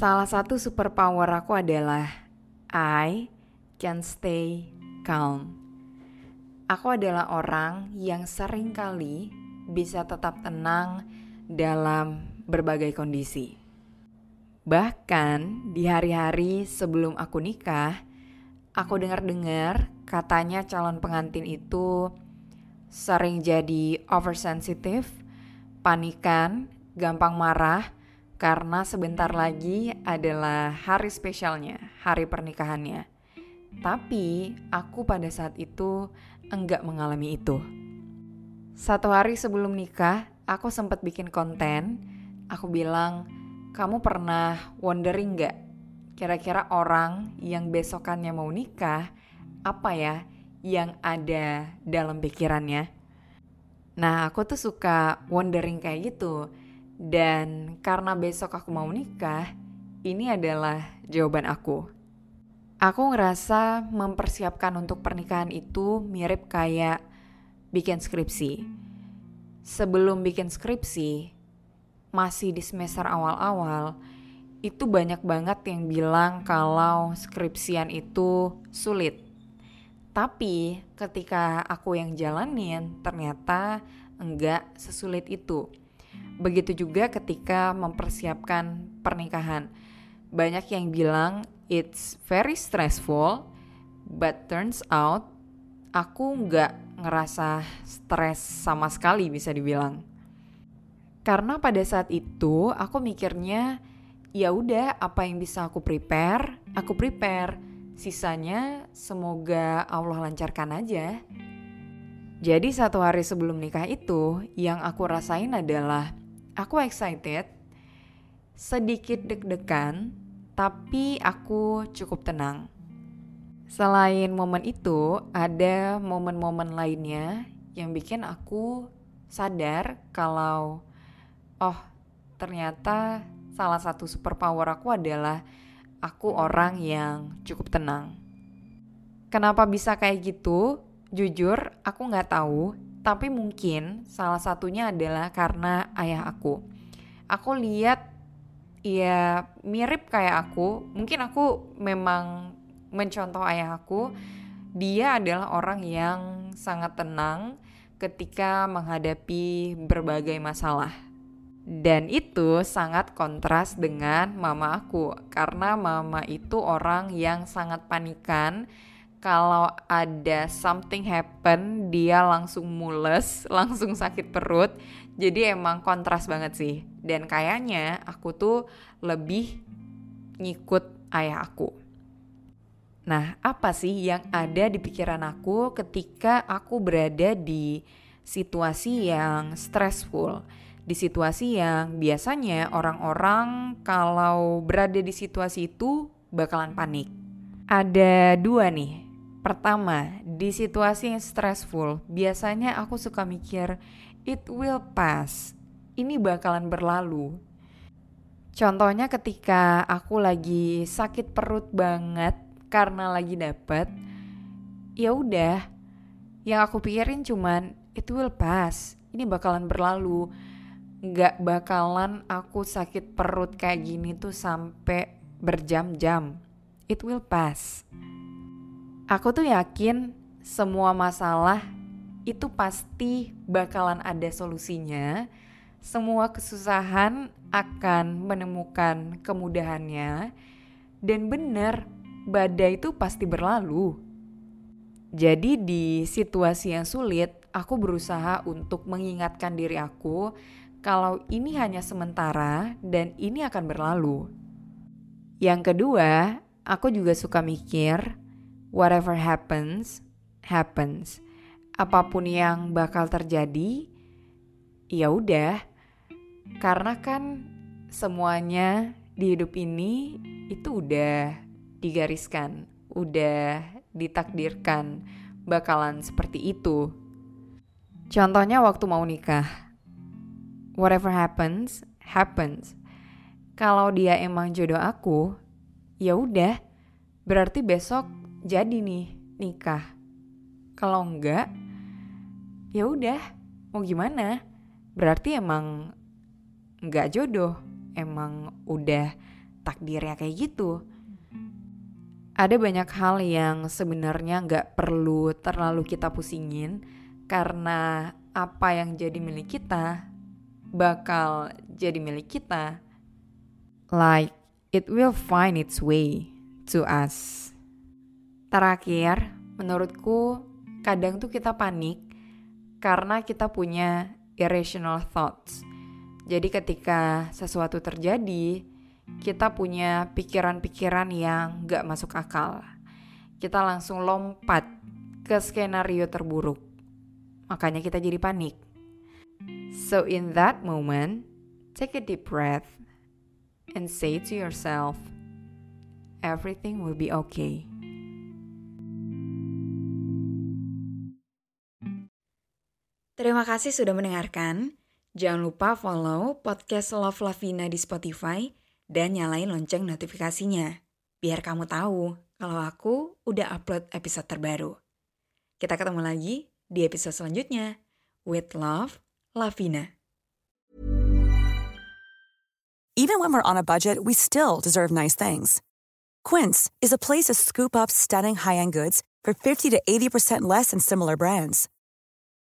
Salah satu superpower aku adalah I can stay calm. Aku adalah orang yang sering kali bisa tetap tenang dalam berbagai kondisi. Bahkan di hari-hari sebelum aku nikah, aku dengar-dengar katanya calon pengantin itu sering jadi oversensitive, panikan, gampang marah, karena sebentar lagi adalah hari spesialnya, hari pernikahannya. Tapi aku pada saat itu enggak mengalami itu. Satu hari sebelum nikah, aku sempat bikin konten. Aku bilang, kamu pernah wondering nggak kira-kira orang yang besokannya mau nikah, apa ya yang ada dalam pikirannya? Nah, aku tuh suka wondering kayak gitu dan karena besok aku mau nikah, ini adalah jawaban aku. Aku ngerasa mempersiapkan untuk pernikahan itu mirip kayak bikin skripsi. Sebelum bikin skripsi, masih di semester awal-awal, itu banyak banget yang bilang kalau skripsian itu sulit. Tapi ketika aku yang jalanin, ternyata enggak sesulit itu. Begitu juga ketika mempersiapkan pernikahan. Banyak yang bilang it's very stressful, but turns out aku nggak ngerasa stres sama sekali bisa dibilang. Karena pada saat itu aku mikirnya ya udah apa yang bisa aku prepare, aku prepare. Sisanya semoga Allah lancarkan aja. Jadi satu hari sebelum nikah itu yang aku rasain adalah aku excited, sedikit deg-degan, tapi aku cukup tenang. Selain momen itu, ada momen-momen lainnya yang bikin aku sadar kalau oh, ternyata salah satu superpower aku adalah aku orang yang cukup tenang. Kenapa bisa kayak gitu? Jujur, aku nggak tahu, tapi mungkin salah satunya adalah karena ayah aku. Aku lihat ya mirip kayak aku. Mungkin aku memang mencontoh ayah aku. Dia adalah orang yang sangat tenang ketika menghadapi berbagai masalah. Dan itu sangat kontras dengan mama aku karena mama itu orang yang sangat panikan kalau ada something happen dia langsung mules, langsung sakit perut. Jadi emang kontras banget sih. Dan kayaknya aku tuh lebih ngikut ayah aku. Nah, apa sih yang ada di pikiran aku ketika aku berada di situasi yang stressful? Di situasi yang biasanya orang-orang kalau berada di situasi itu bakalan panik. Ada dua nih Pertama, di situasi yang stressful, biasanya aku suka mikir, it will pass. Ini bakalan berlalu. Contohnya ketika aku lagi sakit perut banget karena lagi dapet, ya udah, yang aku pikirin cuman it will pass. Ini bakalan berlalu. Gak bakalan aku sakit perut kayak gini tuh sampai berjam-jam. It will pass. Aku tuh yakin semua masalah itu pasti bakalan ada solusinya. Semua kesusahan akan menemukan kemudahannya. Dan benar, badai itu pasti berlalu. Jadi di situasi yang sulit, aku berusaha untuk mengingatkan diri aku kalau ini hanya sementara dan ini akan berlalu. Yang kedua, aku juga suka mikir, whatever happens, happens. Apa pun yang bakal terjadi, ya udah. Karena kan semuanya di hidup ini itu udah digariskan, udah ditakdirkan bakalan seperti itu. Contohnya waktu mau nikah. Whatever happens, happens. Kalau dia emang jodoh aku, ya udah, berarti besok jadi nih nikah. Kalau enggak, ya udah, mau gimana? Berarti emang enggak jodoh, emang udah takdirnya kayak gitu. Ada banyak hal yang sebenarnya nggak perlu terlalu kita pusingin karena apa yang jadi milik kita bakal jadi milik kita. Like it will find its way to us. Terakhir, menurutku kadang tuh kita panik karena kita punya irrational thoughts. Jadi ketika sesuatu terjadi, kita punya pikiran-pikiran yang gak masuk akal. Kita langsung lompat ke skenario terburuk. Makanya kita jadi panik. So in that moment, take a deep breath and say to yourself, everything will be okay. Terima kasih sudah mendengarkan. Jangan lupa follow podcast Love Lavina di Spotify dan nyalain lonceng notifikasinya. Biar kamu tahu kalau aku udah upload episode terbaru. Kita ketemu lagi di episode selanjutnya. With love, Lavina. Even when we're on a budget, we still deserve nice things. Quince is a place to scoop up stunning high-end goods for 50 to 80% less than similar brands.